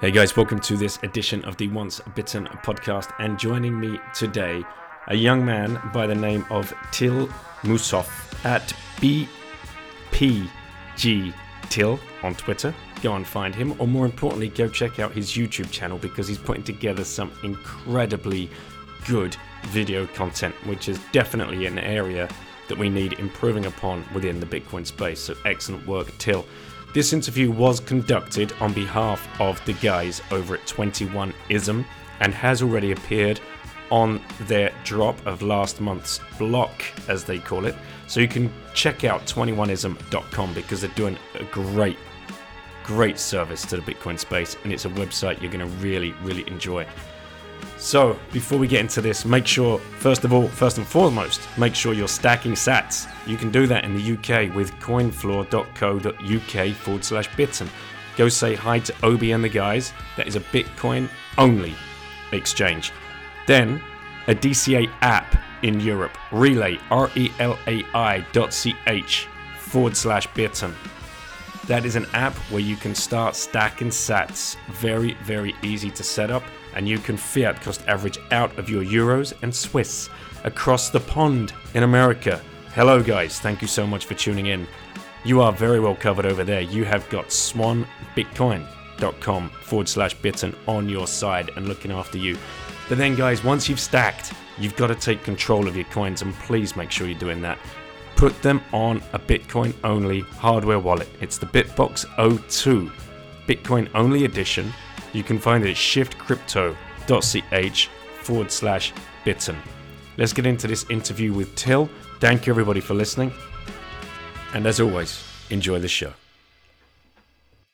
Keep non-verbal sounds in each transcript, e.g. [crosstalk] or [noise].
Hey guys, welcome to this edition of the Once Bitten podcast. And joining me today, a young man by the name of Till Musshoff at BPG Till on Twitter. Go and find him, or more importantly, go check out his YouTube channel because he's putting together some incredibly good video content, which is definitely an area that we need improving upon within the Bitcoin space. So excellent work, Till. This interview was conducted on behalf of the guys over at 21ism and has already appeared on their drop of last month's block, as they call it. So you can check out 21ism.com because they're doing a great, great service to the Bitcoin space, and it's a website you're going to really, really enjoy. So, before we get into this, make sure, first of all, first and foremost, make sure you're stacking sats. You can do that in the UK with coinfloor.co.uk forward slash bitten. Go say hi to Obi and the guys. That is a Bitcoin only exchange. Then, a DCA app in Europe, Relai, R E L A I dot C H forward slash bitten. That is an app where you can start stacking sats. Very, very easy to set up and you can fiat cost average out of your euros and Swiss across the pond in America. Hello, guys. Thank you so much for tuning in. You are very well covered over there. You have got swanbitcoin.com forward slash bitten on your side and looking after you. But then, guys, once you've stacked, you've got to take control of your coins and please make sure you're doing that. Put them on a Bitcoin only hardware wallet. It's the Bitbox 02 Bitcoin only edition you can find it at shiftcrypto.ch forward slash bitten. Let's get into this interview with Till. Thank you, everybody, for listening. And as always, enjoy the show.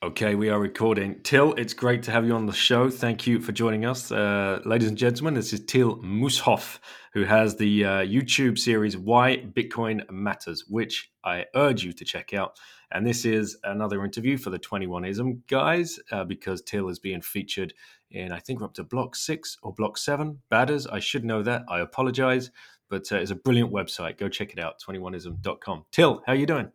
Okay, we are recording. Till, it's great to have you on the show. Thank you for joining us. Uh, ladies and gentlemen, this is Till Musshoff, who has the uh, YouTube series Why Bitcoin Matters, which I urge you to check out. And this is another interview for the 21ism guys uh, because Till is being featured in, I think we're up to block six or block seven. Badders, I should know that. I apologize, but uh, it's a brilliant website. Go check it out, 21ism.com. Till, how are you doing?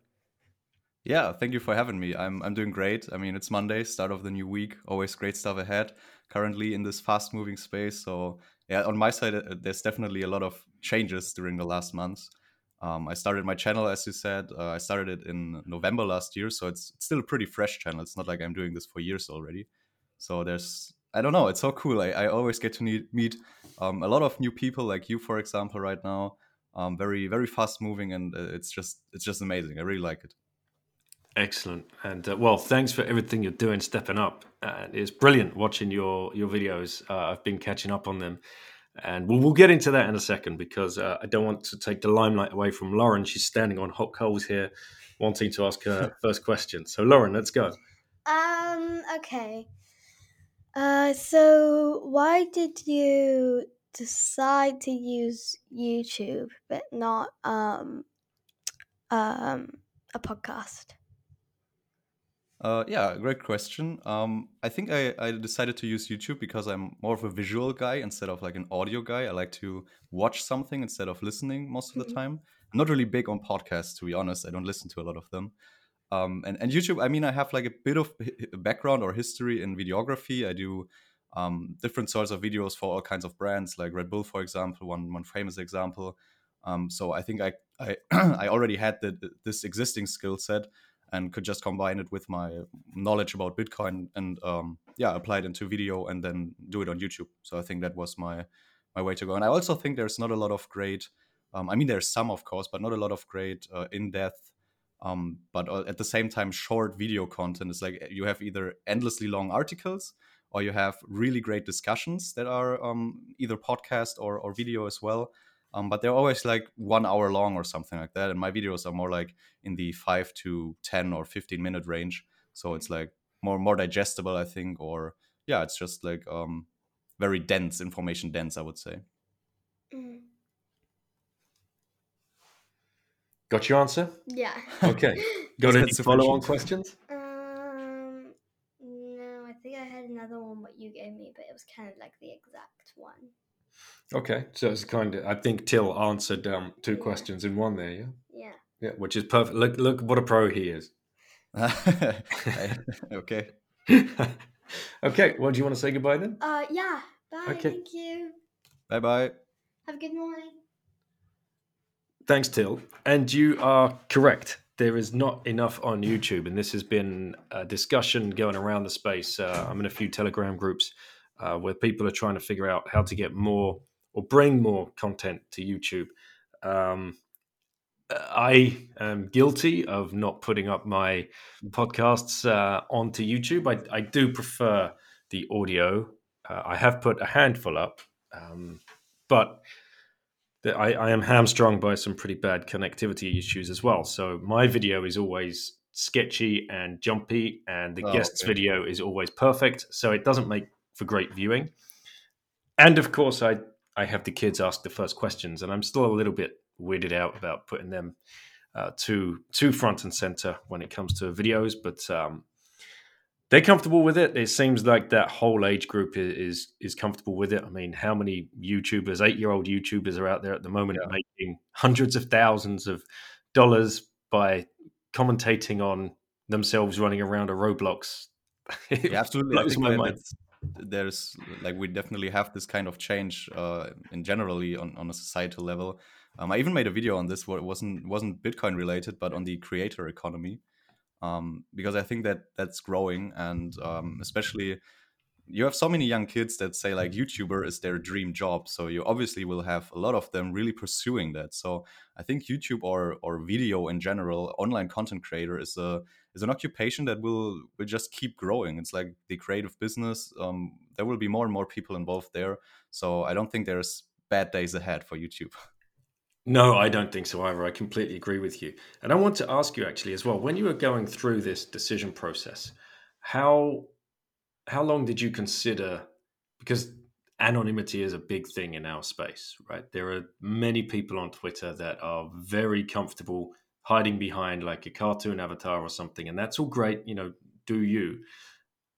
Yeah, thank you for having me. I'm I'm doing great. I mean, it's Monday, start of the new week. Always great stuff ahead. Currently in this fast-moving space, so yeah, on my side, uh, there's definitely a lot of changes during the last months. Um, I started my channel, as you said. Uh, I started it in November last year, so it's, it's, still a pretty fresh channel. It's not like I'm doing this for years already. So there's, I don't know, it's so cool. I, I always get to meet, meet um, a lot of new people, like you, for example, right now. Um, very, very fast moving, and uh, it's just, it's just amazing. I really like it. Excellent, and uh, well, thanks for everything you're doing, stepping up. It's brilliant watching your your videos. Uh, I've been catching up on them and we'll, we'll get into that in a second because uh, I don't want to take the limelight away from Lauren. She's standing on hot coals here, wanting to ask her [laughs] first question. So, Lauren, let's go. Um. Okay. Uh. So, why did you decide to use YouTube but not um um a podcast? Uh, yeah, great question. Um, I think I, I decided to use YouTube because I'm more of a visual guy instead of like an audio guy. I like to watch something instead of listening most of the mm-hmm. time. I'm not really big on podcasts, to be honest. I don't listen to a lot of them. Um, and, and YouTube, I mean, I have like a bit of background or history in videography. I do um, different sorts of videos for all kinds of brands, like Red Bull, for example, one one famous example. Um, so I think I I, [clears throat] I already had the, this existing skill set and could just combine it with my knowledge about Bitcoin and um, yeah, apply it into video and then do it on YouTube. So I think that was my my way to go. And I also think there's not a lot of great. Um, I mean, there's some, of course, but not a lot of great uh, in depth. Um, but uh, at the same time, short video content is like you have either endlessly long articles or you have really great discussions that are um, either podcast or, or video as well um, but they're always like one hour long or something like that and my videos are more like in the 5 to 10 or 15 minute range so it's like more more digestible, I think, or yeah, it's just like um, very dense, information dense, I would say. Mm. Got your answer? Yeah. Okay. [laughs] Got That's any follow on questions? Um, no, I think I had another one what you gave me, but it was kind of like the exact one. Okay. So it's kind of, I think Till answered um, two Yeah. questions in one there, yeah? Yeah. Yeah, which is perfect. Look, look what a pro he is. [laughs] Okay. [laughs] okay. Well, do you want to say goodbye then? Uh, yeah. Bye. Okay. Thank you. Bye bye. Have a good morning. Thanks, Till. And you are correct. There is not enough on YouTube, and this has been a discussion going around the space. Uh, I'm in a few Telegram groups uh, where people are trying to figure out how to get more or bring more content to YouTube. Um, I am guilty of not putting up my podcasts uh, onto YouTube. I, I do prefer the audio. Uh, I have put a handful up, um, but that I, I am hamstrung by some pretty bad connectivity issues as well. So my video is always sketchy and jumpy, and the Oh, guest's okay. video is always perfect. So it doesn't make for great viewing. And of course, I I have the kids ask the first questions, and I'm still a little bit weirded out about putting them uh, to to front and center when it comes to videos. But um, they're comfortable with it. It seems like that whole age group i- is is comfortable with it. I mean, how many YouTubers, eight year old YouTubers, are out there at the moment Yeah. making hundreds of thousands of dollars by commentating on themselves running around a Roblox? [laughs] Yeah, absolutely. Blows my mind. There's like we definitely have this kind of change uh, in generally on, on a societal level. Um, I even made a video on this it wasn't wasn't Bitcoin related, but on the creator economy, um, because I think that that's growing, and um, especially you have so many young kids that say like YouTuber is their dream job. So you obviously will have a lot of them really pursuing that. So I think YouTube or or video in general, online content creator is a is an occupation that will will just keep growing. It's like the creative business. Um, there will be more and more people involved there. So I don't think there's bad days ahead for YouTube. [laughs] No, I don't think so either. I completely agree with you. And I want to ask you actually as well, when you were going through this decision process, how how long did you consider because anonymity is a big thing in our space, right? There are many people on Twitter that are very comfortable hiding behind like a cartoon avatar or something, and that's all great, you know, do you.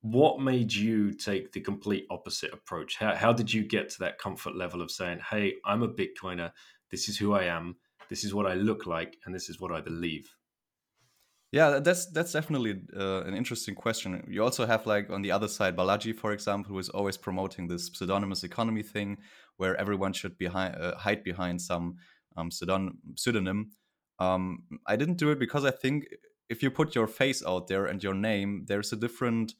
What made you take the complete opposite approach? How, how did you get to that comfort level of saying, hey, I'm a Bitcoiner, this is who I am, this is what I look like, and this is what I believe? Yeah, that's that's definitely uh, an interesting question. You also have like on the other side Balaji, for example, who is always promoting this pseudonymous economy thing, where everyone should behind uh, hide behind some um, pseudon- pseudonym. Um, I didn't do it because I think if you put your face out there and your name, there's a different.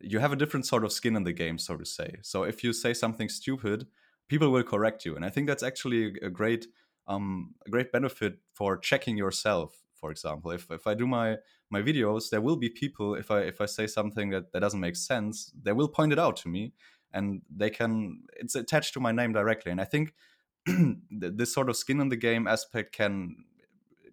You have a different sort of skin in the game, so to say. So if you say something stupid, people will correct you, and I think that's actually a great um, a great benefit for checking yourself. For example, if, if I do my my videos, there will be people if I if I say something that, that doesn't make sense, they will point it out to me, and they can it's attached to my name directly. And I think [clears throat] this sort of skin in the game aspect can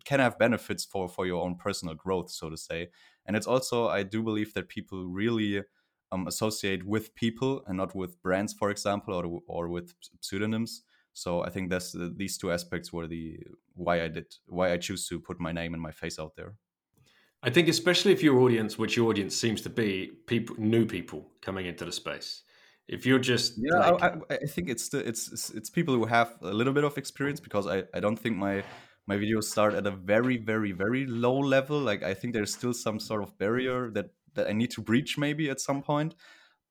can have benefits for for your own personal growth, so to say. And it's also I do believe that people really um, associate with people and not with brands, for example, or or with pseudonyms. So I think that's the, these two aspects were the why I did why I choose to put my name and my face out there. I think, especially if your audience, which your audience seems to be, people, new people coming into the space. If you're just Yeah, like, I, I, think it's the it's it's- it's people who have a little bit of experience because I, I don't think my my videos start at a very very very low level. Like I think there's still some sort of barrier that that I need to breach maybe at some point.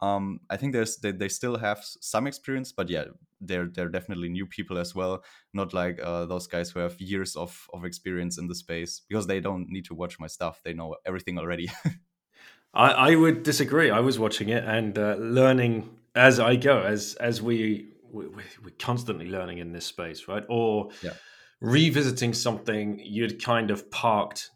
Um, I think there's they, they still have some experience, but yeah, they're they're definitely new people as well. Not like uh, those guys who have years of of experience in the space because they don't need to watch my stuff. They know everything already. [laughs] I, I would disagree. I was watching it and uh, learning as I go, as as we, we we- we're constantly learning in this space, right? Or Yeah. Revisiting something you'd kind of parked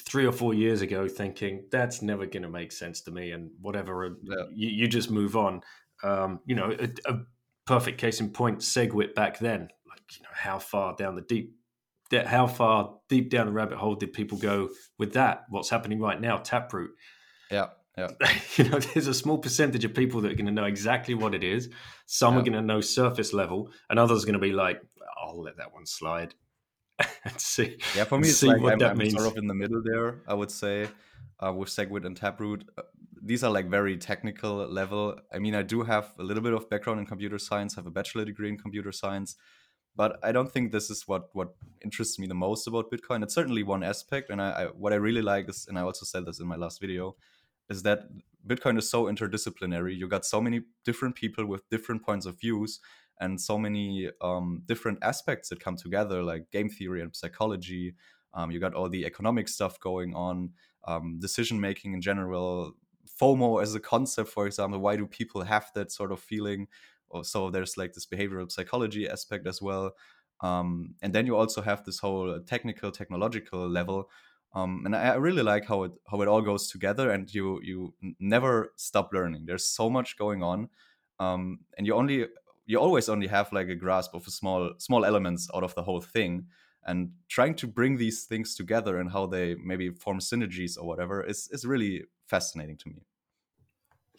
three or four years ago, thinking that's never going to make sense to me, and whatever. Yeah. You, you just move on. Um, you know, a, a perfect case in point, Segwit back then. Like, you know, how far down the deep how far deep down the rabbit hole did people go with that? What's happening right now? Taproot. yeah, Yeah. [laughs] you know, there's a small percentage of people that are going to know exactly what it is. Some Yeah. are going to know surface level, and others are going to be like, "I'll let that one slide." [laughs] and see, Yeah, for me, it's like what I'm, that I'm means. sort of in the middle there. I would say uh, with Segwit and Taproot, uh, these are like very technical level. I mean, I do have a little bit of background in computer science, have a bachelor degree in computer science, but I don't think this is what what interests me the most about Bitcoin. It's certainly one aspect, and I, I what I really like is, and I also said this in my last video, is that Bitcoin is so interdisciplinary. You got so many different people with different points of views and so many um, different aspects that come together, like game theory and psychology. Um, you got all the economic stuff going on, um, decision making in general, FOMO as a concept, for example. Why do people have that sort of feeling? So there's like this behavioral psychology aspect as well. Um, and then you also have this whole technical, technological level. Um, and I I really like how it how it all goes together, and you you never stop learning. There's so much going on, um, and you only you always only have like a grasp of a small small elements out of the whole thing and trying to bring these things together and how they maybe form synergies or whatever is is really fascinating to me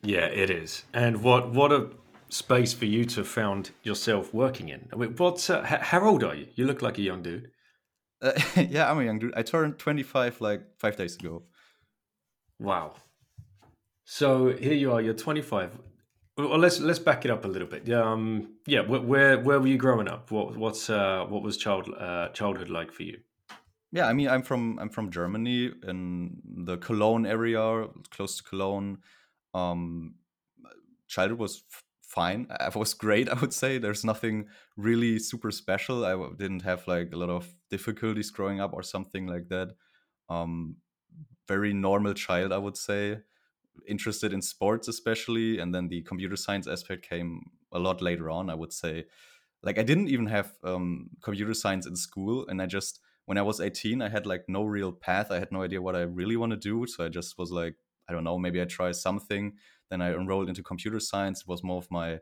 Yeah, it is. And what what a space for you to have found yourself working in. I mean, what? Uh, how old are you? You look like a young dude. uh, [laughs] yeah i'm a young dude i turned 25 like five days ago Wow. So here you are. You're 25. Well, let's let's back it up a little bit. Um, yeah. Where where, where were you growing up? What what's uh, what was child uh, childhood like for you? yeah i mean i'm from i'm from germany in the cologne area close to cologne um childhood was f- fine [laughs] i was great i would say there's nothing really super special I didn't have like a lot of difficulties growing up or something like that um very normal child i would say interested in sports especially and then the computer science aspect came a lot later on i would say. Like i didn't even have um, computer science in school and i just when i was 18 i had like no real path. I had no idea what i really want to do so i just was like i don't know maybe i try something. Then i enrolled into computer science. It was more of my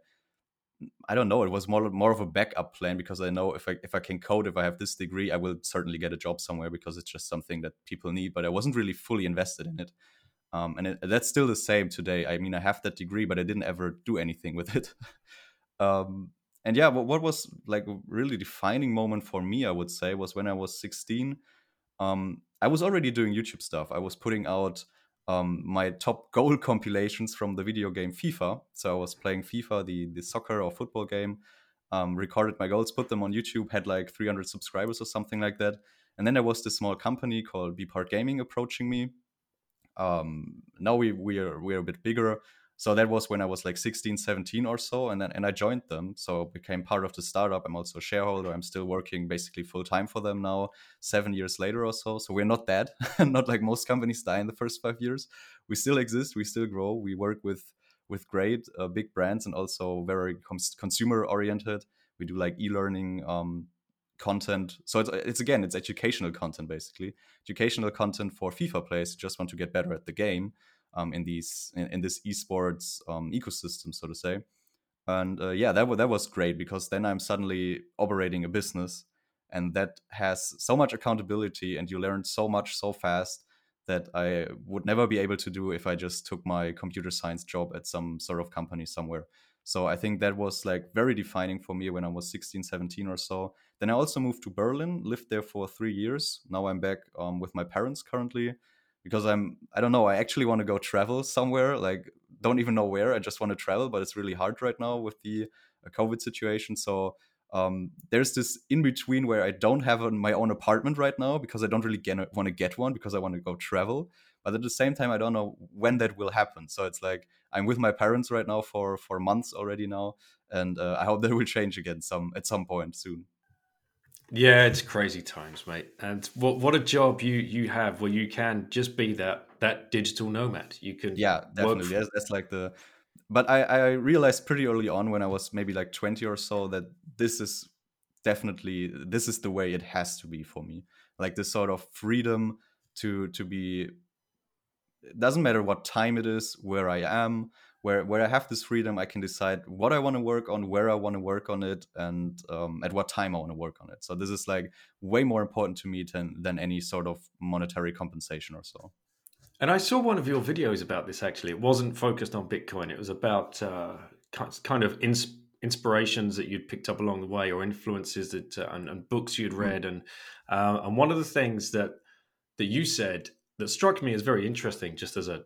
i don't know it was more more of a backup plan because i know if i if i can code if i have this degree i will certainly get a job somewhere because it's just something that people need but i wasn't really fully invested in it um, and it, that's still the same today. I mean, I have that degree, but I didn't ever do anything [laughs] with it. um, and yeah, what, what was like a really defining moment for me, I would say, was when I was 16. Um, I was already doing YouTube stuff. I was putting out um, my top [laughs] goal compilations from the video game FIFA. So I was playing FIFA, the the soccer or football game. Um, recorded my goals, put them on YouTube, had like 300 subscribers or something like that. And then there was this small company called Be Part Gaming approaching me um now we we're we're a bit bigger. So that was when i was like 16 17 or so and then and i joined them. So became part of the startup. I'm also a shareholder. I'm still working basically full time for them now seven years later or so. So we're not dead. [laughs] Not like most companies die in the first five years. We still exist. We still grow. We work with with great uh, big brands and also very cons- consumer oriented we do like e-learning um content so it's, it's again it's educational content basically educational content for FIFA players just want to get better at the game um, in these in, in this esports um, ecosystem, so to say. And uh, yeah, that wa- that was great because then I'm suddenly operating a business, and that has so much accountability, and you learn so much so fast that I would never be able to do if I just took my computer science job at some sort of company somewhere. So I think that was like very defining for me when I was 16, 17 or so. Then I also moved to Berlin, lived there for three years. Now I'm back um, with my parents currently because I'm, I don't know, I actually want to go travel somewhere. Like, don't even know where. I just want to travel, but it's really hard right now with the uh, COVID situation. So um, there's this in between where I don't have my own apartment right now because I don't really want to get one because I want to go travel. But at the same time, I don't know when that will happen. So it's like I'm with my parents right now for for months already now, and uh, I hope that will change again some at some point soon. Yeah, it's crazy times, mate. And what what a job you you have where you can just be that that digital nomad. You can Yeah, definitely. from That's, that's like the. But I I realized pretty early on when I was maybe like 20 or so that this is definitely this is the way it has to be for me. Like this sort of freedom to to be it doesn't matter what time it is, where I am, where where I have this freedom, I can decide what I want to work on, where I want to work on it, and um, at what time I want to work on it. So this is like way more important to me than than any sort of monetary compensation or so. And I saw one of your videos about this actually. It wasn't focused on Bitcoin. It was about uh, kind of ins- inspirations that you'd picked up along the way, or influences that uh, and, and, books you'd hmm. read. And uh, and one of the things that that you said that struck me as very interesting, just as a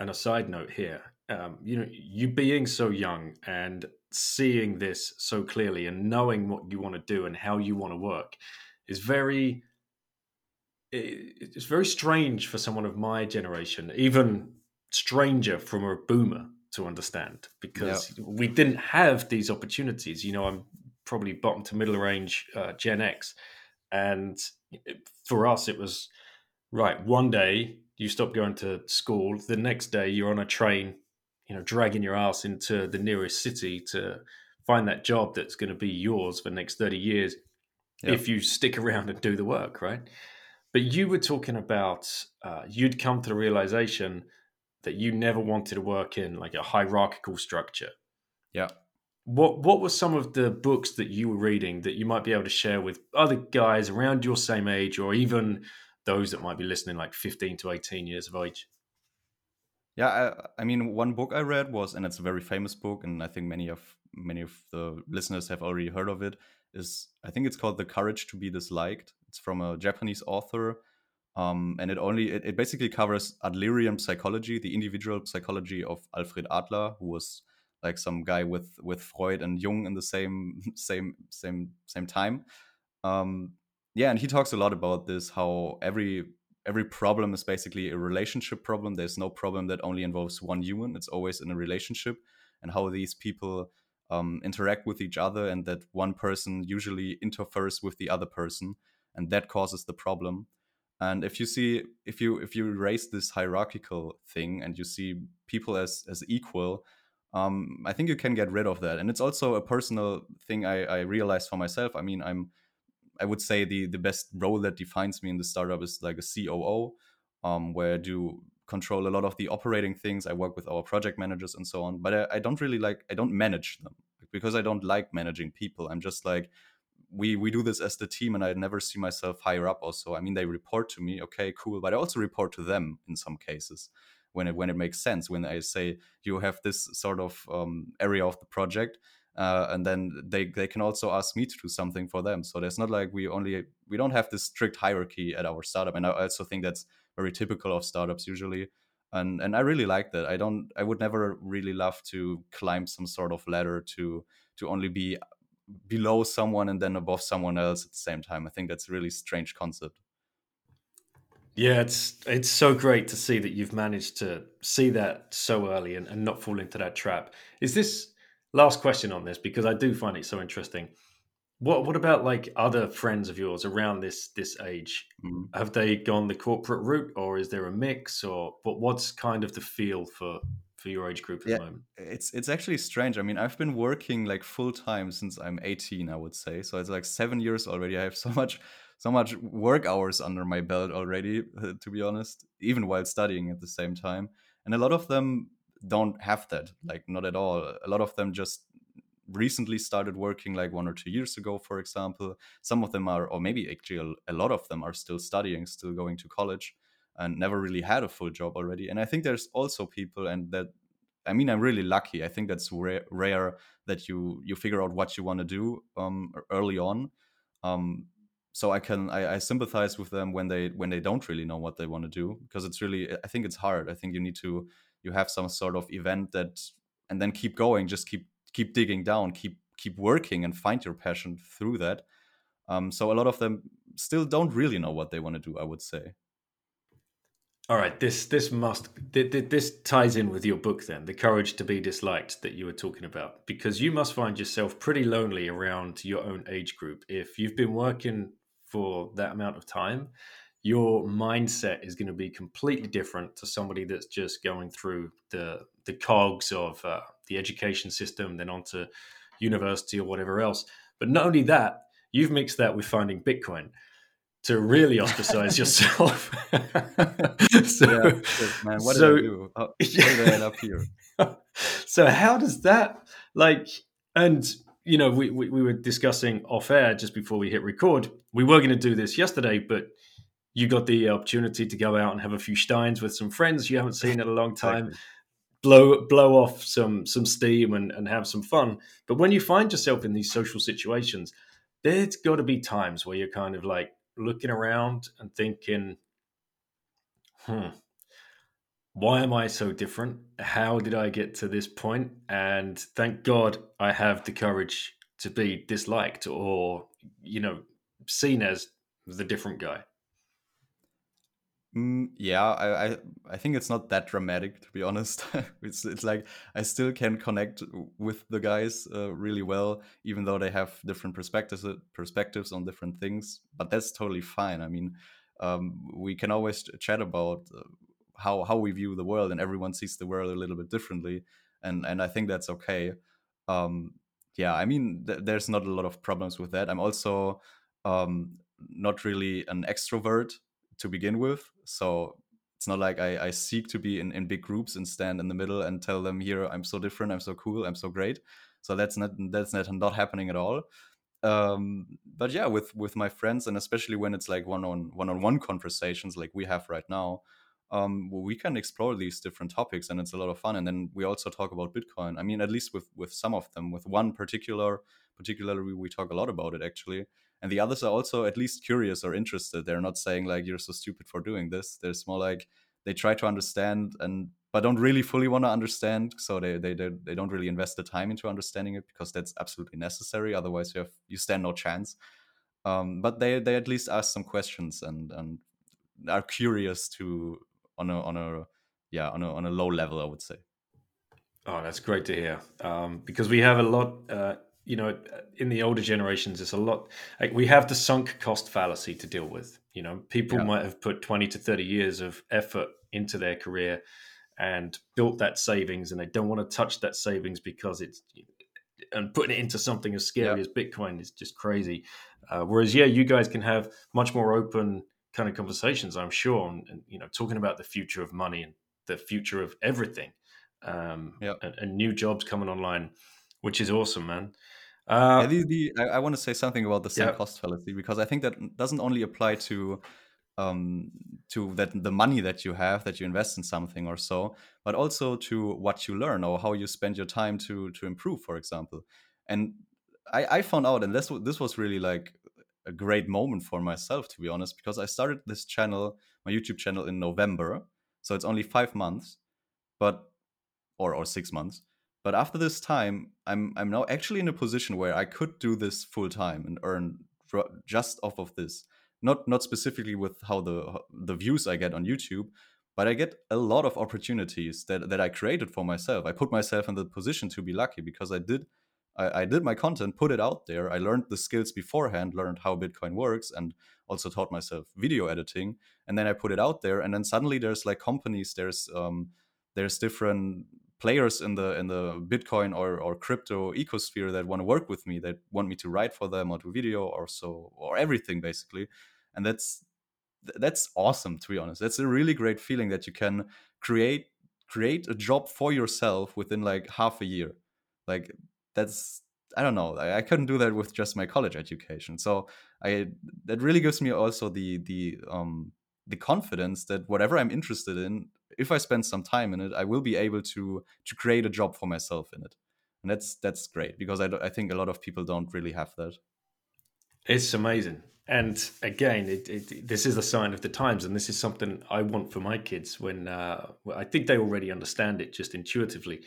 an aside note here, um, you know, you being so young and seeing this so clearly and knowing what you want to do and how you want to work is very it's very strange for someone of my generation even stranger from a boomer to understand because yep. we didn't have these opportunities you know i'm probably bottom to middle range uh, gen x and for us it was right one day you stop going to school the next day you're on a train you know dragging your ass into the nearest city to find that job that's going to be yours for the next 30 years if you stick around and do the work right? But you were talking about uh, you'd come to the realization that you never wanted to work in like a hierarchical structure. Yeah. What what were some of the books that you were reading that you might be able to share with other guys around your same age or even those that might be listening like 15 to 18 years of age. Yeah I, I, mean one book i read was and it's a very famous book and i think many of many of the listeners have already heard of it is i think it's called the courage to be disliked. It's from a japanese author um, and it only it, it basically covers adlerian psychology the individual psychology of alfred adler who was like some guy with with freud and jung in the same [laughs] same same same time. Um, yeah and he talks a lot about this how every every problem is basically a relationship problem. There's no problem that only involves one human. It's always in a relationship and how these people um, interact with each other and that one person usually interferes with the other person and that causes the problem. And if you see if you if you erase this hierarchical thing and you see people as as equal um, i think you can get rid of that. And it's also a personal thing i i realized for myself. I mean i'm I would say the the best role that defines me in the startup is like a COO, um, where I do control a lot of the operating things. I work with our project managers and so on, but I, I don't really like I don't manage them because I don't like managing people. I'm just like we we do this as the team, and I never see myself higher up. Also, I mean they report to me, okay, cool, but I also report to them in some cases when it when it makes sense. When I say you have this sort of um, area of the project uh, and then they they can also ask me to do something for them. So there's not like we only we don't have this strict hierarchy at our startup. And i also think that's very typical of startups usually. And and i really like that. I don't i would never really love to climb some sort of ladder to to only be below someone and then above someone else at the same time. I think that's a really strange concept. Yeah, it's it's so great to see that you've managed to see that so early and, and not fall into that trap. Is this last question on this because I do find it so interesting. What what about like other friends of yours around this this age? Mm. Have they gone the corporate route, or is there a mix, or what? What's kind of the feel for for your age group at yeah, the moment? It's it's actually strange. I mean, I've been working like full time since I'm 18, I would say. So it's like seven years already. I have so much so much work hours under my belt already, [laughs] to be honest, even while studying at the same time. And a lot of them don't have that like not at all. A lot of them just recently started working like one or two years ago for example. Some of them are or maybe actually a, lot of them are still studying still going to college and never really had a full job already. And i think there's also people and that i mean i'm really lucky. I think that's rare, rare that you you figure out what you want to do um, early on. Um, so i can I, I sympathize with them when they when they don't really know what they want to do because it's really i think it's hard. I think you need to you have some sort of event that and then keep going just keep keep digging down keep keep working and find your passion through that. Um, so a lot of them still don't really know what they want to do i would say. All right this this must this ties in with your book then the courage to be disliked that you were talking about because you must find yourself pretty lonely around your own age group if you've been working for that amount of time your mindset is going to be completely different to somebody that's just going through the the cogs of uh, the education system, then onto university or whatever else. But not only that, you've mixed that with finding Bitcoin to really [laughs] ostracize yourself. [laughs] so, yeah, man, what so, did I do? [laughs] How, did I end up here? so how does that like and you know we, we, we were discussing off air just before we hit record we were going to do this yesterday but you got the opportunity to go out and have a few steins with some friends you haven't seen in a long time. Exactly. Blow blow off some some steam and, and have some fun. But when you find yourself in these social situations, there's got to be times where you're kind of like looking around and thinking, hmm, why am I so different? How did I get to this point? And thank God I have the courage to be disliked or, you know, seen as the different guy. Mm, yeah, I, I I think it's not that dramatic to be honest. [laughs] it's it's like I still can connect with the guys uh, really well, even though they have different perspectives perspectives on different things. But that's totally fine. I mean, um, we can always chat about uh, how how we view the world, and everyone sees the world a little bit differently, and and I think that's okay. Um, yeah, I mean, th- there's not a lot of problems with that. I'm also um, not really an extrovert to begin with, so it's not like I, I seek to be in, in big groups and stand in the middle and tell them here I'm so different, I'm so cool, I'm so great. So that's not that's not not happening at all. Um, but yeah, with with my friends and especially when it's like one on one on one conversations like we have right now, um, we can explore these different topics and it's a lot of fun and then we also talk about bitcoin i mean at least with with some of them with one particular particularly we talk a lot about it actually and the others are also at least curious or interested. They're not saying like you're so stupid for doing this. There's more like they try to understand and but don't really fully want to understand. So they, they they don't really invest the time into understanding it because that's absolutely necessary. Otherwise you have you stand no chance. Um, but they they at least ask some questions and and are curious to on a on a yeah on a on a low level, I would say. Oh, that's great to hear. Um, because we have a lot, uh, you know, in the older generations, it's a lot. Like we have the sunk cost fallacy to deal with. You know, people yeah. might have put twenty to thirty years of effort into their career and built that savings, and they don't want to touch that savings because it's and putting it into something as scary yeah. as Bitcoin is just crazy. Uh, whereas, yeah, you guys can have much more open kind of conversations, I'm sure, and, and, you know, talking about the future of money and the future of everything, um, yep. and, and, new jobs coming online, which is awesome, man. Uh, yeah, the, the, I, I, want to say something about the sunk yeah. cost fallacy because I think that doesn't only apply to um, to that the money that you have that you invest in something or so, but also to what you learn or how you spend your time to to improve, for example. And I, I found out, and this this was really like a great moment for myself to be honest because i started this channel my youtube channel in november so it's only five months but or or six months but after this time i'm i'm now actually in a position where i could do this full time and earn just off of this not not specifically with how the the views i get on youtube but i get a lot of opportunities that that i created for myself i put myself in the position to be lucky because i did I, I did my content, put it out there. I learned the skills beforehand, learned how Bitcoin works, and also taught myself video editing. And then I put it out there, and then suddenly there's like companies, there's um, there's different players in the in the Bitcoin or or crypto ecosphere that want to work with me, that want me to write for them or do video or so or everything basically. And that's that's awesome to be honest. That's a really great feeling that you can create create a job for yourself within like half a year. Like that's I don't know. I, I, couldn't do that with just my college education. So I that really gives me also the the um the confidence that whatever I'm interested in, if I spend some time in it, I will be able to to create a job for myself in it. And that's that's great because I, I think a lot of people don't really have that. It's amazing. And again, it, it, this is a sign of the times, and this is something I want for my kids. When uh, I think they already understand it just intuitively,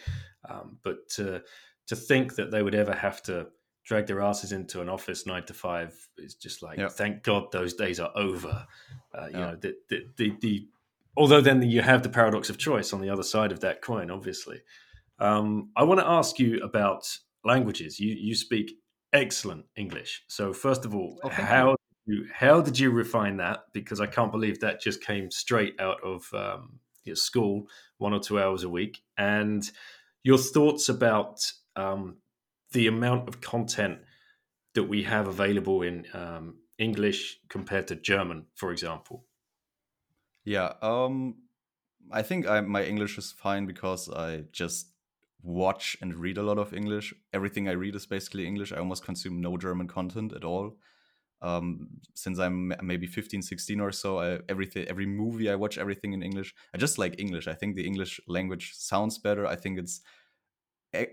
um, but to to think that they would ever have to drag their asses into an office nine to five is just like thank god those days are over uh, you know the, the, the, the, although then you have the paradox of choice on the other side of that coin obviously. Um, i want to ask you about languages. You you speak excellent english. So first of all okay. how you, how did you refine that? Because i can't believe that just came straight out of um, your school one or two hours a week. And your thoughts about um, the amount of content that we have available in um, English compared to German, for example? Yeah, um, I think I, my English is fine because I just watch and read a lot of English. Everything I read is basically English. I almost consume no German content at all. um, since I'm maybe 15, 16 or so. I, everything, every movie I watch, everything in English. I just like English. I think the English language sounds better. I think it's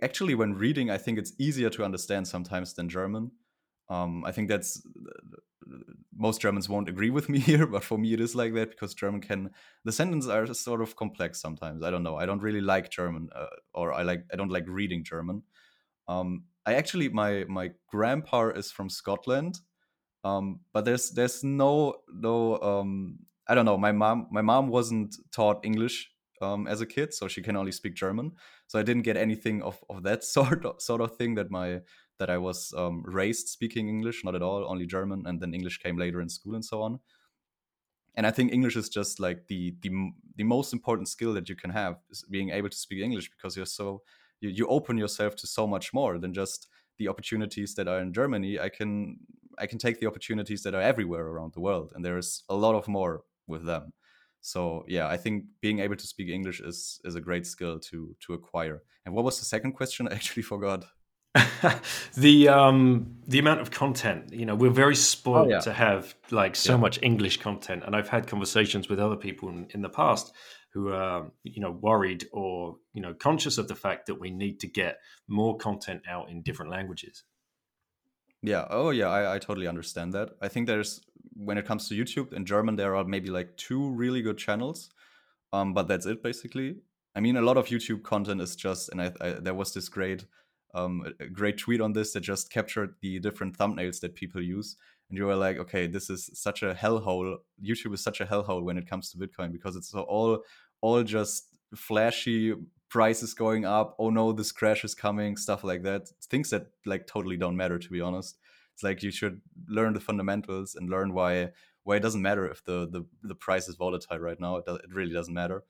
actually when reading, I think it's easier to understand sometimes than German. Um, I think that's most Germans won't agree with [laughs] me here, but for me it is like that because German can the sentences are sort of complex sometimes. I don't know. I don't really like German, uh, or I like I don't like reading German. Um, I actually my my grandpa is from Scotland, um, but there's there's no no um, I don't know. My mom my mom wasn't taught English um, as a kid, so she can only speak German. So I didn't get anything of, of that [laughs] sort of, sort of thing that my that I was um, raised speaking English, not at all, only German, and then English came later in school and so on. And I think English is just like the the the most important skill that you can have is being able to speak English because you're so you, you open yourself to so much more than just the opportunities that are in Germany. I can I can take the opportunities that are everywhere around the world, and there is a lot of more with them. So yeah, I think being able to speak English is is a great skill to to acquire. And what was the second question? [laughs] I actually forgot. [laughs] the um the amount of content you know we're very spoiled oh, yeah. to have like so yeah. much english content and i've had conversations with other people in, in, the past who are you know worried or you know conscious of the fact that we need to get more content out in different languages. Yeah. Oh yeah. I, I totally understand that. I think there's when it comes to youtube in german there are maybe like two really good channels um but that's it basically. I mean a lot of youtube content is just and I, I there was this great um, a great tweet on this that just captured the different thumbnails that people use. And you were like, okay, this is such a hellhole. YouTube is such a hellhole when it comes to Bitcoin because it's all all just flashy prices going up. Oh no, this crash is coming, stuff like that. Things that like totally don't matter to be honest. It's like you should learn the fundamentals and learn why why it doesn't matter if the the, the price is volatile right now. It, it really doesn't matter.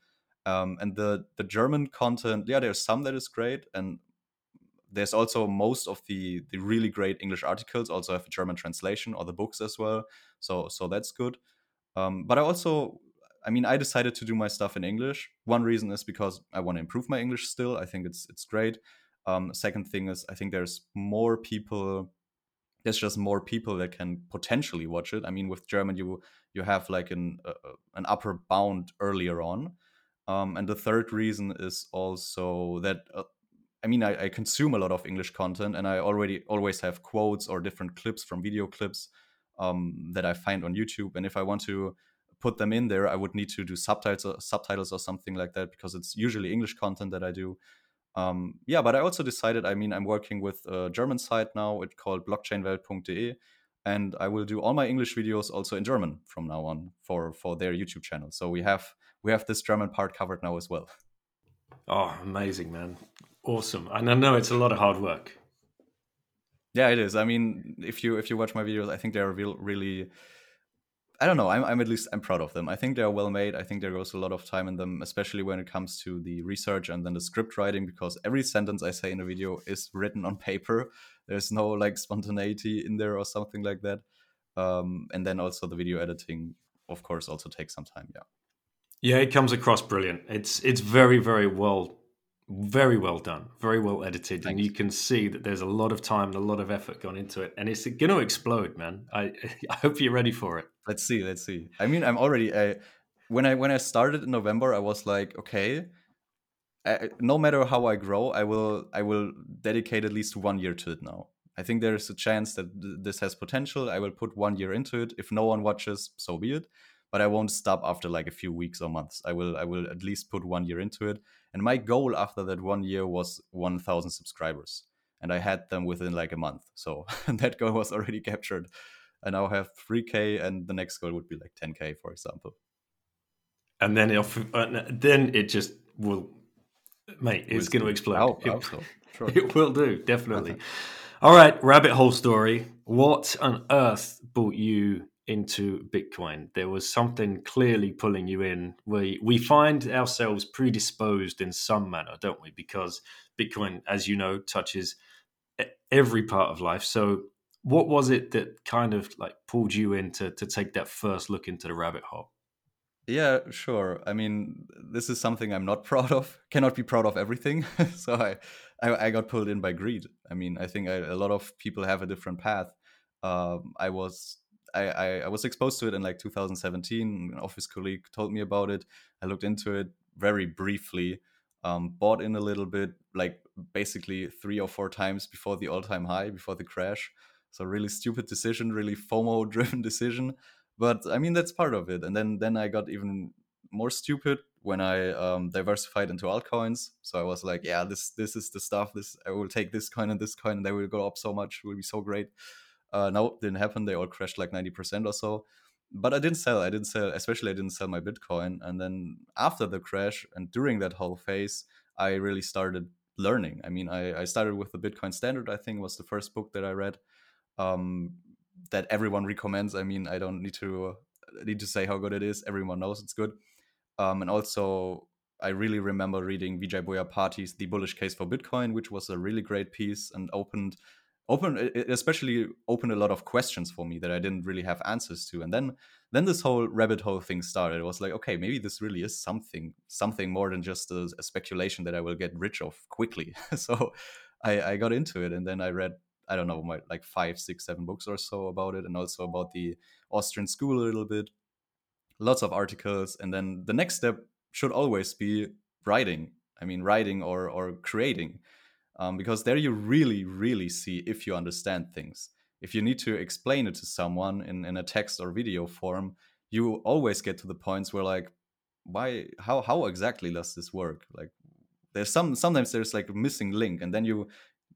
Um, and the the German content, yeah, there's some that is great, and there's also most of the the really great English articles also have a German translation or the books as well. So so that's good. Um, but I also, I mean, I decided to do my stuff in English. One reason is because I want to improve my English still. I think it's it's great. Um, second thing is I think there's more people. There's just more people that can potentially watch it. I mean, with German, you you have like an uh, an upper bound earlier on. Um, and the third reason is also that uh, I mean, I, I, consume a lot of English content, and I already always have quotes or different clips from video clips um, that I find on YouTube. And if I want to put them in there, I would need to do subtitles, or, subtitles or something like that because it's usually English content that I do. Um, yeah, but I also decided. I mean, I'm working with a German site now. It's called blockchainwelt.de, and I will do all my English videos also in German from now on for for their YouTube channel. So we have we have this German part covered now as well. Oh, amazing, man awesome. And I know it's a lot of hard work. Yeah, it is. I mean, if you if you watch my videos, I think they're real, really. I don't know. I'm, I'm at least I'm proud of them. I think they're well made. I think there goes a lot of time in them, especially when it comes to the research and then the script writing, because every sentence I say in a video is written on paper. There's no like spontaneity in there or something like that. Um, and then also the video editing, of course, also takes some time. Yeah. Yeah, it comes across brilliant. It's it's very very well very well done, very well edited, Thanks. and you can see that there's a lot of time and a lot of effort gone into it, and it's going to explode, man. I [laughs] I hope you're ready for it. Let's see, let's see. I mean, I'm already I, when I when I started in November, I was like, okay, I, no matter how I grow, I will I will dedicate at least one year to it now. I think there is a chance that th- this has potential. I will put one year into it. If no one watches, so be it. But I won't stop after like a few weeks or months. I will I will at least put one year into it and my goal after that one year was 1,000 subscribers. And I had them within like a month. So [laughs] that goal was already captured. And I now have 3K, and the next goal would be like 10K, for example. And then, it, uh, then it just will, mate, it's going to explode. it, so. sure. [laughs] it will do, definitely. [laughs] All right, rabbit hole story. What on earth brought you into Bitcoin. There was something clearly pulling you in. We we find ourselves predisposed in some manner, don't we? Because Bitcoin, as you know, touches every part of life. So, what was it that kind of like pulled you in to, to take that first look into the rabbit hole? Yeah, sure. I mean, this is something I'm not [laughs] proud of. Cannot be proud of everything. [laughs] so I, I, I got pulled in by greed. I mean, I think I, a lot of people have a different path. Um, I was I, I, was exposed to it in like 2017. An office colleague told me about it. I looked into it very briefly, um, bought in a little bit, like basically three or four times before the all-time high, before the crash. So really stupid decision, really FOMO-driven [laughs] decision. But I mean that's part of it. And then then I got even more stupid when I um, diversified into altcoins. So I was like, yeah, this this is the stuff. This I will take this coin and this coin, and they will go up so much. Will be so great. Uh, no, didn't happen. They all crashed like ninety percent or so. But I didn't sell. I didn't sell. Especially, I didn't sell my Bitcoin. And then after the crash and during that whole phase, I really started learning. I mean, I, I started with the Bitcoin Standard. I think was the first book that I read. Um, that everyone recommends. I mean, I don't need to uh, need to say how good it is. Everyone knows it's good. Um, and also, I really remember reading Vijay Boyapati's The Bullish Case for Bitcoin, which was a really great piece and opened open it especially opened a lot of questions for me that I didn't really have answers to. And then then this whole rabbit hole thing started. It was like, okay, maybe this really is something something more than just a, a speculation that I will get rich of quickly. [laughs] so I, I got into it and then I read I don't know, my, like five, six, seven books or so about it, and also about the Austrian school a little bit lots of articles and then the next step should always be writing i mean writing or or creating um, because there you really really see if you understand things. If you need to explain it to someone in, in a text or video form you always get to the points where like why how how exactly does this work? Like there's some sometimes there's like a missing link and then you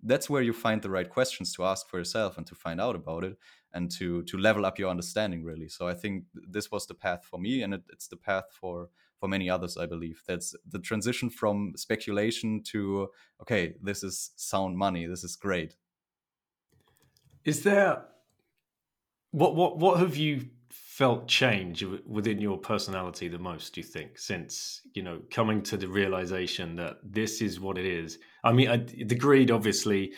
that's where you find the right questions to ask for yourself and to find out about it and to to level up your understanding really. So i think this was the path for me and it, it's the path for for many others i believe. That's the transition from speculation to okay this is sound money this is great. Is there what what what have you felt change within your personality the most do you think since you know coming to the realization that this is what it is? I mean I, the greed obviously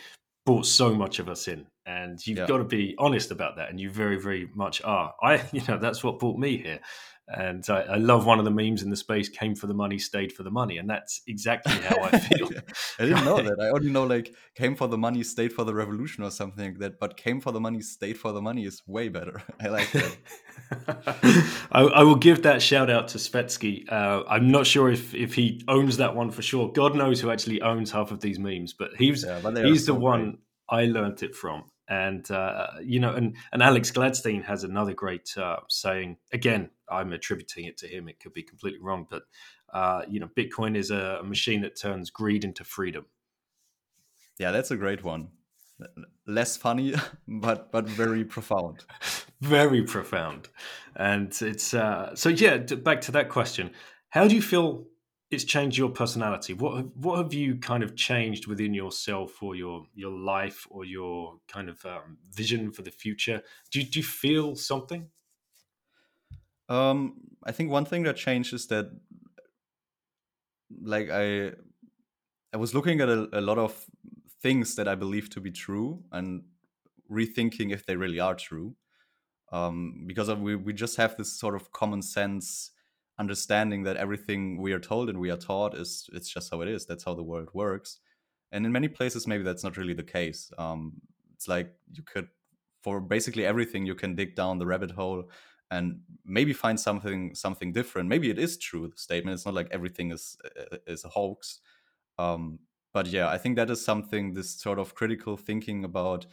brought so much of us in and you've yeah. got to be honest about that and you very very much are. I [laughs] you know that's what brought me here and I, I, love one of the memes in the space came for the money stayed for the money. And that's exactly how i [laughs] feel. I didn't know [laughs] that. I only know like came for the money stayed for the revolution or something like that but came for the money stayed for the money is way better. [laughs] I like that. I, I, will give that shout out to Svetski. Uh, I'm not sure if, if he owns that one for sure. God knows who actually owns half of these memes, but he's yeah, but he's the one I learned it from and uh, you know, and and Alex Gladstein has another great uh, saying. Again, I'm attributing it to him. It could be completely wrong, but uh, you know, Bitcoin is a machine that turns greed into freedom. Yeah, that's a great one. Less funny, [laughs] but but very profound. [laughs] very profound, and it's uh, so yeah. Back to that question: How do you feel it's changed your personality. What have, what have you kind of changed within yourself or your your life or your kind of um, vision for the future? Do you, do you feel something? Um, I think one thing that changed is that, like I, I was looking at a, a lot of things that I believe to be true and rethinking if they really are true. Um, because we we just have this sort of common sense understanding that everything we are told and we are taught is it's just how it is. That's how the world works. And in many places, maybe that's not really the case. Um, it's like you could, for basically everything, you can dig down the rabbit hole and maybe find something something different. Maybe it is true. The statement. It's not like everything is is a hoax. Um, but yeah, I think that is something. This sort of critical thinking about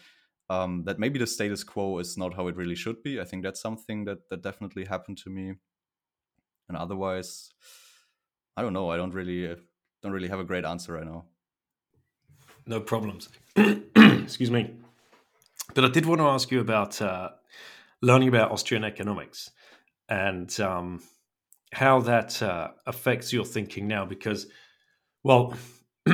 um, that maybe the status quo is not how it really should be. I think that's something that that definitely happened to me and otherwise i don't know. I don't really uh, don't really have a great answer right now. No problems. [clears throat] Excuse me. But i did want to ask you about uh, learning about austrian economics and um, how that uh, affects your thinking now because well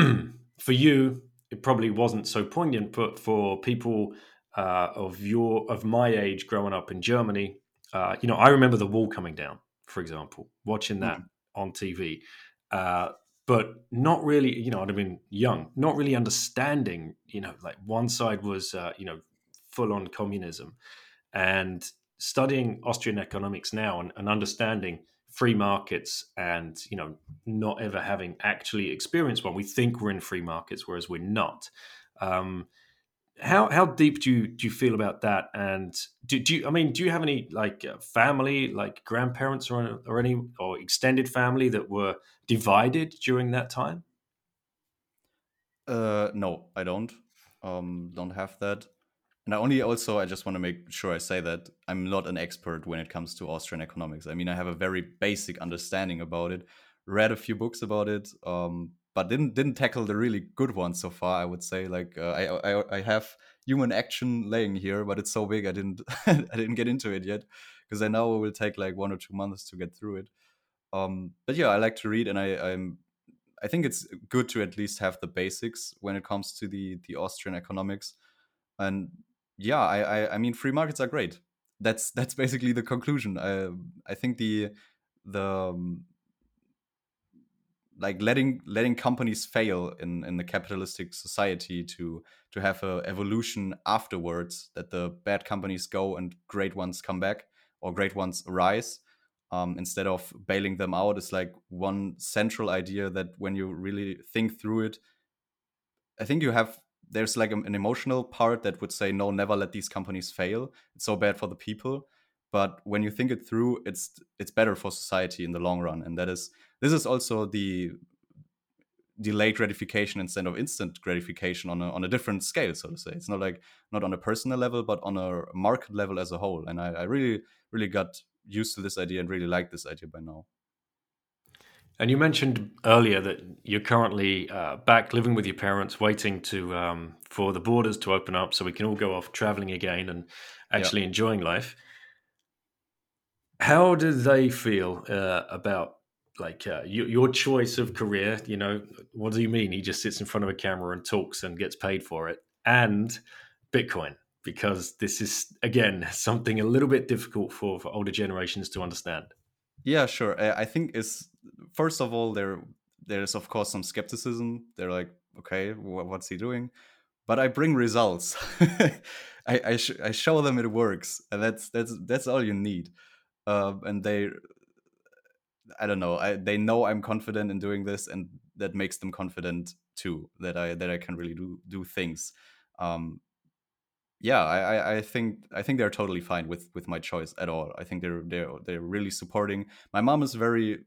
[clears throat] for you it probably wasn't so poignant but for people uh, of your of my age growing up in germany uh, you know i remember the wall coming down for example, watching that mm. on TV, uh, but not really, you know, I'd have been young, not really understanding, you know, like one side was, uh, you know, full on communism and studying Austrian economics now and, and understanding free markets and you know not ever having actually experienced one we think we're in free markets whereas we're not um, how how deep do you do you feel about that? And do, do you? I mean, do you have any like uh, family, like grandparents, or or any or extended family that were divided during that time? Uh, no, I don't. Um, don't have that. And I only also I just want to make sure I say that I'm not an expert when it comes to Austrian economics. I mean, I have a very basic understanding about it. Read a few books about it, um, but didn't didn't tackle the really good ones so far. I would say like uh, I, I I have human action laying here, but it's so big I didn't [laughs] I didn't get into it yet because I know it will take like one or two months to get through it. Um, but yeah, I like to read, and I I'm I think it's good to at least have the basics when it comes to the the Austrian economics. And yeah, I I, I mean free markets are great. That's that's basically the conclusion. I I think the the um, like letting letting companies fail in in the capitalistic society to to have a evolution afterwards that the bad companies go and great ones come back or great ones arise um, instead of bailing them out. Is like one central idea that when you really think through it i think you have there's like an emotional part that would say no never let these companies fail. It's so bad for the people but when you think it through it's it's better for society in the long run and that is this is also the delayed gratification instead of instant gratification on a, on a different scale so to say. It's not like not on a personal level but on a market level as a whole and i, I really really got used to this idea and really like this idea by now. And you mentioned earlier that you're currently uh, back living with your parents, waiting to um, for the borders to open up so we can all go off traveling again and actually enjoying life. How do they feel uh, about like uh, your, your choice of career? You know, what do you mean? He just sits in front of a camera and talks and gets paid for it, and Bitcoin because this is again something a little bit difficult for, for older generations to understand. Yeah, sure. I, think is first of all there there's of course some skepticism. They're like, okay, what's he doing? But I bring results. [laughs] I I, sh- I, show them it works, and that's that's that's all you need. Uh, and they, I don't know, I, they know I'm confident in doing this, and that makes them confident too that I that I can really do do things. Um, yeah, I, I think I think they're totally fine with with my choice at all. I think they're they're they're really supporting. My mom is very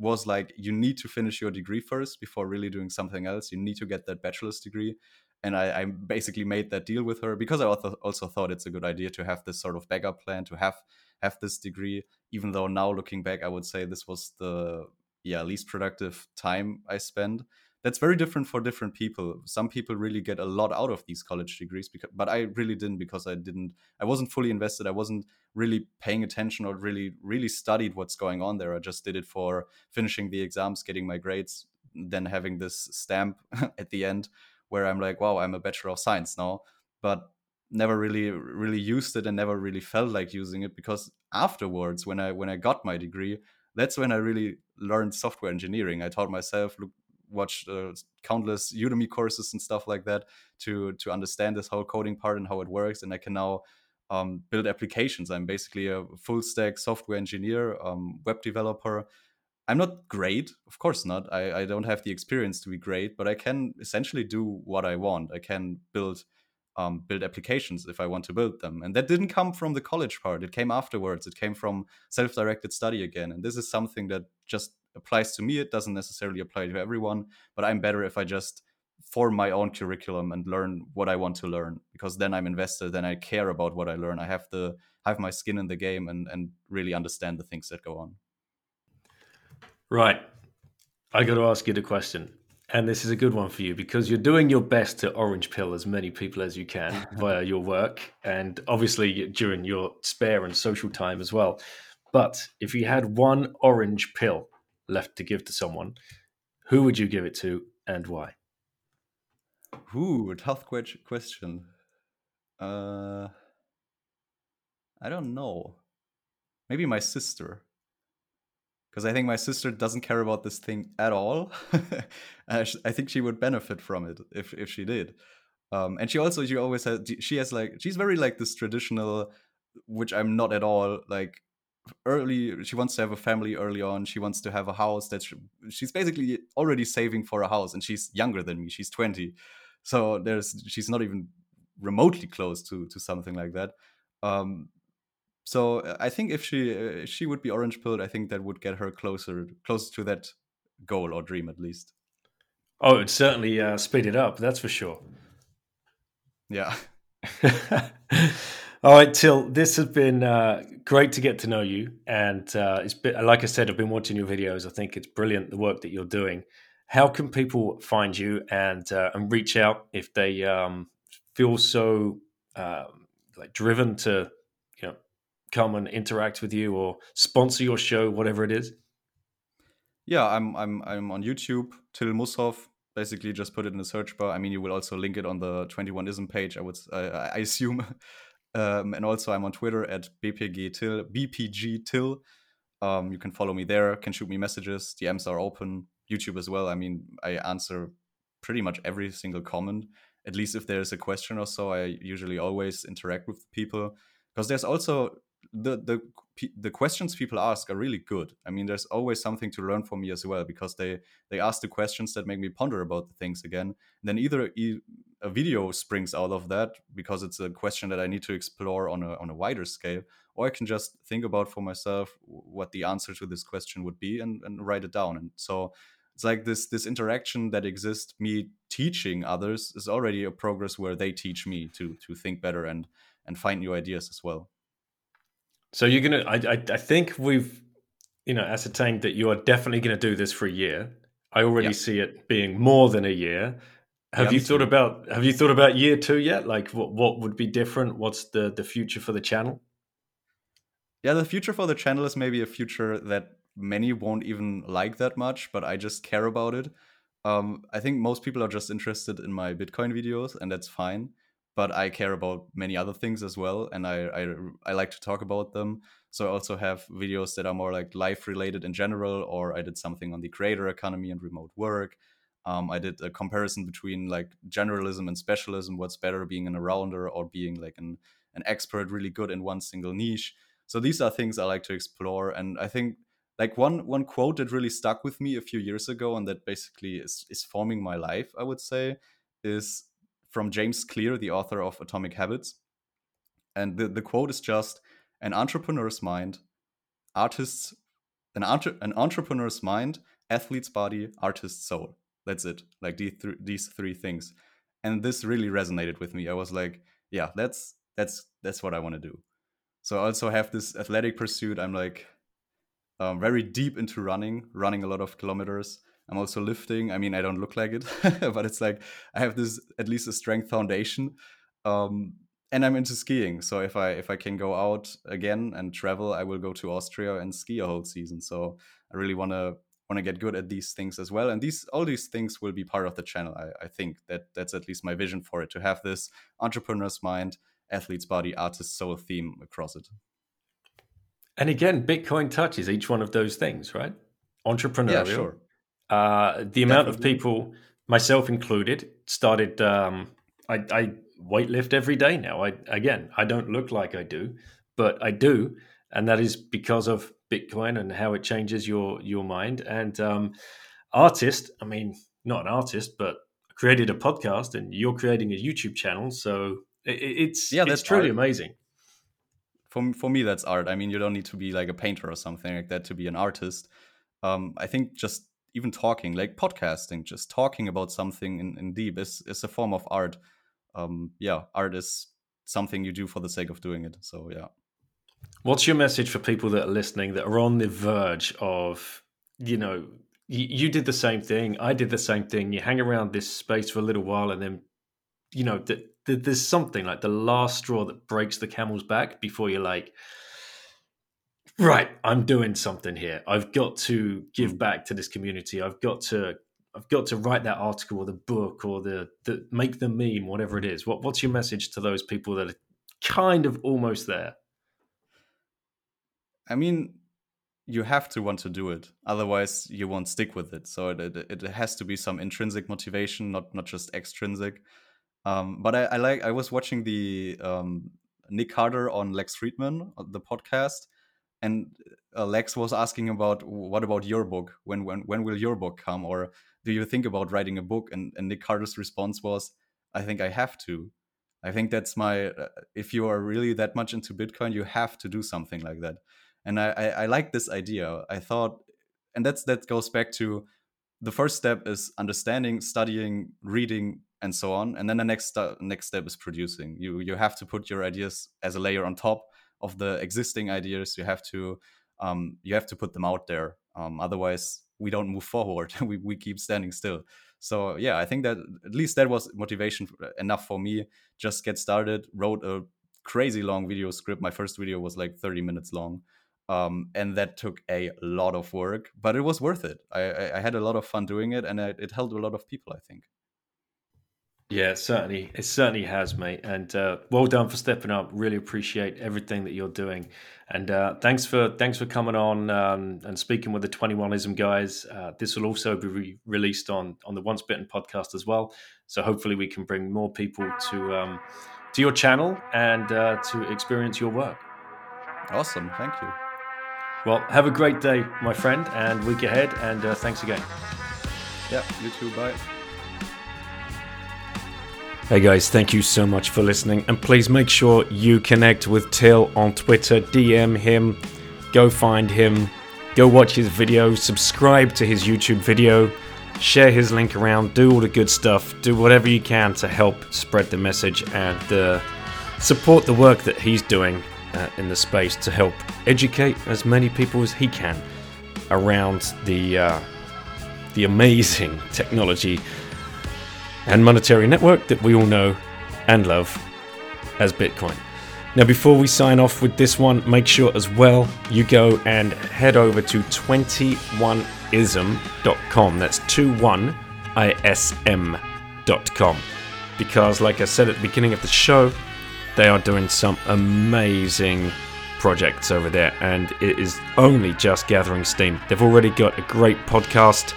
was like, you need to finish your degree first before really doing something else. You need to get that bachelor's degree. And I, I basically made that deal with her because I also, also thought it's a good idea to have this sort of backup plan to have have this degree. Even though now looking back, I would say this was the yeah least productive time I spent that's very different for different people. Some people really get a lot out of these college degrees, because, but I really didn't because I didn't. I wasn't fully invested. I wasn't really paying attention or really really studied what's going on there. I just did it for finishing the exams, getting my grades, then having this stamp [laughs] at the end where I'm like, wow, I'm a bachelor of science now. But never really really used it and never really felt like using it because afterwards when I when I got my degree that's when I really learned software engineering. I taught myself, look, watched uh, countless Udemy courses and stuff like that to to understand this whole coding part and how it works. And I can now um, build applications. I'm basically a full stack software engineer, um, web developer. I'm not great, of course not. I, I don't have the experience to be great, but I can essentially do what I want. I can build um, build applications if I want to build them. And that didn't come from the college part. It came afterwards. It came from self-directed study again. And this is something that just applies to me. It doesn't necessarily apply to everyone, but I'm better if I just form my own curriculum and learn what I want to learn because then I'm invested and I care about what I learn. I have to have my skin in the game and, and really understand the things that go on. Right. I got to ask you the question. And this is a good one for you because you're doing your best to orange pill as many people as you can [laughs] via your work and obviously during your spare and social time as well. But if you had one orange pill left to give to someone, who would you give it to and why? Ooh, tough question. Uh, I don't know. Maybe my sister. Because I think my sister doesn't care about this thing at all. [laughs] I think she would benefit from it if, if she did. Um, and she also, she always has, she has like, she's very like this traditional, which I'm not at all, like early she wants to have a family early on she wants to have a house that she, she's basically already saving for a house and she's younger than me she's 20 so there's she's not even remotely close to to something like that. Um, so uh, I think if she uh, she would be orange pilled, I think that would get her closer closer to that goal or dream at least. Oh, it certainly uh, speed it up. That's for sure. Yeah. [laughs] All right, Till. This has been uh, great to get to know you, and uh, it's been, like I said, I've been watching your videos. I think it's brilliant the work that you're doing. How can people find you and uh, and reach out if they um, feel so um, like driven to come and interact with you or sponsor your show, whatever it is? Yeah, I'm I'm I'm on YouTube, Till Musshoff. Basically, just put it in the search bar. I mean, you will also link it on the 21ism page. I would I, I assume. [laughs] Um, and also, I'm on Twitter at bpg till bpg till. Um, you can follow me there. Can shoot me messages. DMs are open. YouTube as well. I mean, I answer pretty much every single comment. At least if there's a question or so, I usually always interact with people because there's also the the the questions people ask are really good. I mean, there's always something to learn from me as well because they they ask the questions that make me ponder about the things again. And then either a video springs out of that because it's a question that I need to explore on a on a wider scale, or I can just think about for myself what the answer to this question would be and, and write it down. And so it's like this this interaction that exists. Me teaching others is already a progress where they teach me to to think better and and find new ideas as well. So you're gonna. I, I, I think we've, you know, ascertained that you are definitely going to do this for a year. I already yeah. see it being more than a year. Have yeah, you thought about Have you thought about year two yet? Like, what what would be different? What's the the future for the channel? Yeah, the future for the channel is maybe a future that many won't even like that much, but I just care about it. Um, I think most people are just interested in my Bitcoin videos, and that's fine but I care about many other things as well, and I, I I like to talk about them. So I also have videos that are more like life related in general, or I did something on the creator economy and remote work. Um, I did a comparison between like generalism and specialism. What's better, being an arounder or being like an an expert, really good in one single niche. So these are things I like to explore, and I think like one one quote that really stuck with me a few years ago, and that basically is is forming my life. I would say is from James Clear, the author of Atomic Habits. And the, the quote is just an entrepreneur's mind, artist's an, entre- an entrepreneur's mind, athlete's body, artist's soul. That's it. Like these, th- these three things. And this really resonated with me. I was like, yeah, that's that's that's what I want to do. So I also have this athletic pursuit. I'm like um, very deep into running, running a lot of kilometers. I'm also lifting. I mean, I don't look like it, [laughs] but it's like I have this at least a strength foundation. Um, and I'm into skiing. So if I if I can go out again and travel, I will go to Austria and ski a whole season. So I really want to want to get good at these things as well. And these all these things will be part of the channel. I, I think that that's at least my vision for it to have this entrepreneur's mind, athlete's body, artist's soul theme across it. And again, Bitcoin touches each one of those things, right? Entrepreneurial, yeah, sure. Uh, the amount of people, myself included, started. Um, I, I weightlift every day now. I again, I don't look like I do, but I do, and that is because of Bitcoin and how it changes your your mind. And um, artist, I mean, not an artist, but created a podcast, and you're creating a YouTube channel. So it, it's yeah, that's truly art. amazing. For for me, that's art. I mean, you don't need to be like a painter or something like that to be an artist. Um, I think just even talking, like podcasting, just talking about something in, in deep is, is a form of art. Um, yeah, art is something you do for the sake of doing it. So, yeah. What's your message for people that are listening that are on the verge of, you know, you, you did the same thing, I did the same thing. You hang around this space for a little while and then, you know, th- th- there's something like the last straw that breaks the camel's back before you're like, right i'm doing something here. I've got to give mm. back to this community. I've got to i've got to write that article or the book or the, the make the meme whatever it is. What, what's your message to those people that are kind of almost there? I mean you have to want to do it. Otherwise you won't stick with it. So it, it, it has to be some intrinsic motivation not not just extrinsic. Um, but I, I, like i was watching the um, nick carter on lex fridman uh, the podcast and uh, Lex was asking about what about your book? When when when will your book come? Or do you think about writing a book? And, and Nick Carter's response was, I think I have to. I think that's my. Uh, if you are really that much into Bitcoin, you have to do something like that. And I, I, I like this idea. I thought, and that's that goes back to the first step is understanding, studying, reading, and so on. And then the next st- next step is producing. You you have to put your ideas as a layer on top of the existing ideas. You have to um, you have to put them out there. Um, otherwise, we don't move forward. [laughs] we we keep standing still. So yeah, I think that at least that was motivation enough for me. Just get started. Wrote a crazy long video script. My first video was like 30 minutes long. Um, and that took a lot of work, but it was worth it. I, I had a lot of fun doing it, and it helped a lot of people. I think. Yeah, certainly. It certainly has, mate. And uh, well done for stepping up. Really appreciate everything that you're doing. And uh, thanks for thanks for coming on um, and speaking with the 21ism guys. Uh, this will also be re- released on on the Once Bitten podcast as well. So hopefully we can bring more people to um, to your channel and uh, to experience your work. Awesome. Thank you. Well, have a great day, my friend, and week ahead. And uh, thanks again. Yeah, you too. Bye. Hey guys, thank you so much for listening, and please make sure you connect with Till on Twitter, DM him, go find him, go watch his video, subscribe to his YouTube video, share his link around, do all the good stuff, do whatever you can to help spread the message and uh, support the work that he's doing uh, in the space to help educate as many people as he can around the uh, the amazing [laughs] technology and monetary network that we all know and love as Bitcoin. Now, before we sign off with this one, make sure as well you go and head over to 21ism.com. That's 21ism.com. Because, like I said at the beginning of the show, they are doing some amazing projects over there, and it is only just gathering steam. They've already got a great podcast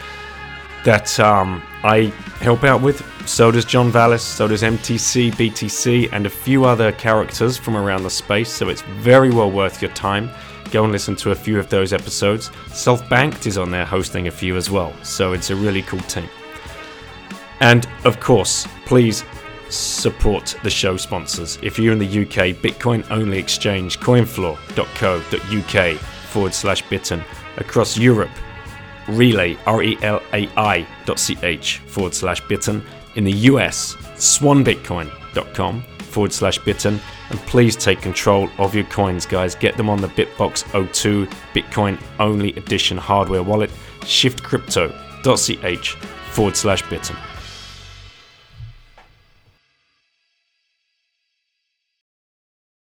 that um, I help out with. So does John Vallis, so does MTC, BTC, and a few other characters from around the space. So it's very well worth your time. Go and listen to a few of those episodes. Self Banked is on there hosting a few as well. So it's a really cool team. And of course, please support the show sponsors. If you're in the UK, Bitcoin only exchange coinfloor.co.uk forward slash bitten. Across Europe, Relai, R-E-L-A-I dot ch forward slash bitten. In the US, swanbitcoin.com forward slash bitten. And please take control of your coins, guys. Get them on the Bitbox 02 Bitcoin only edition hardware wallet, shiftcrypto.ch forward slash bitten.